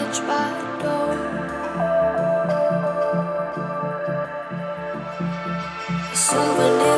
edge door. A souvenir.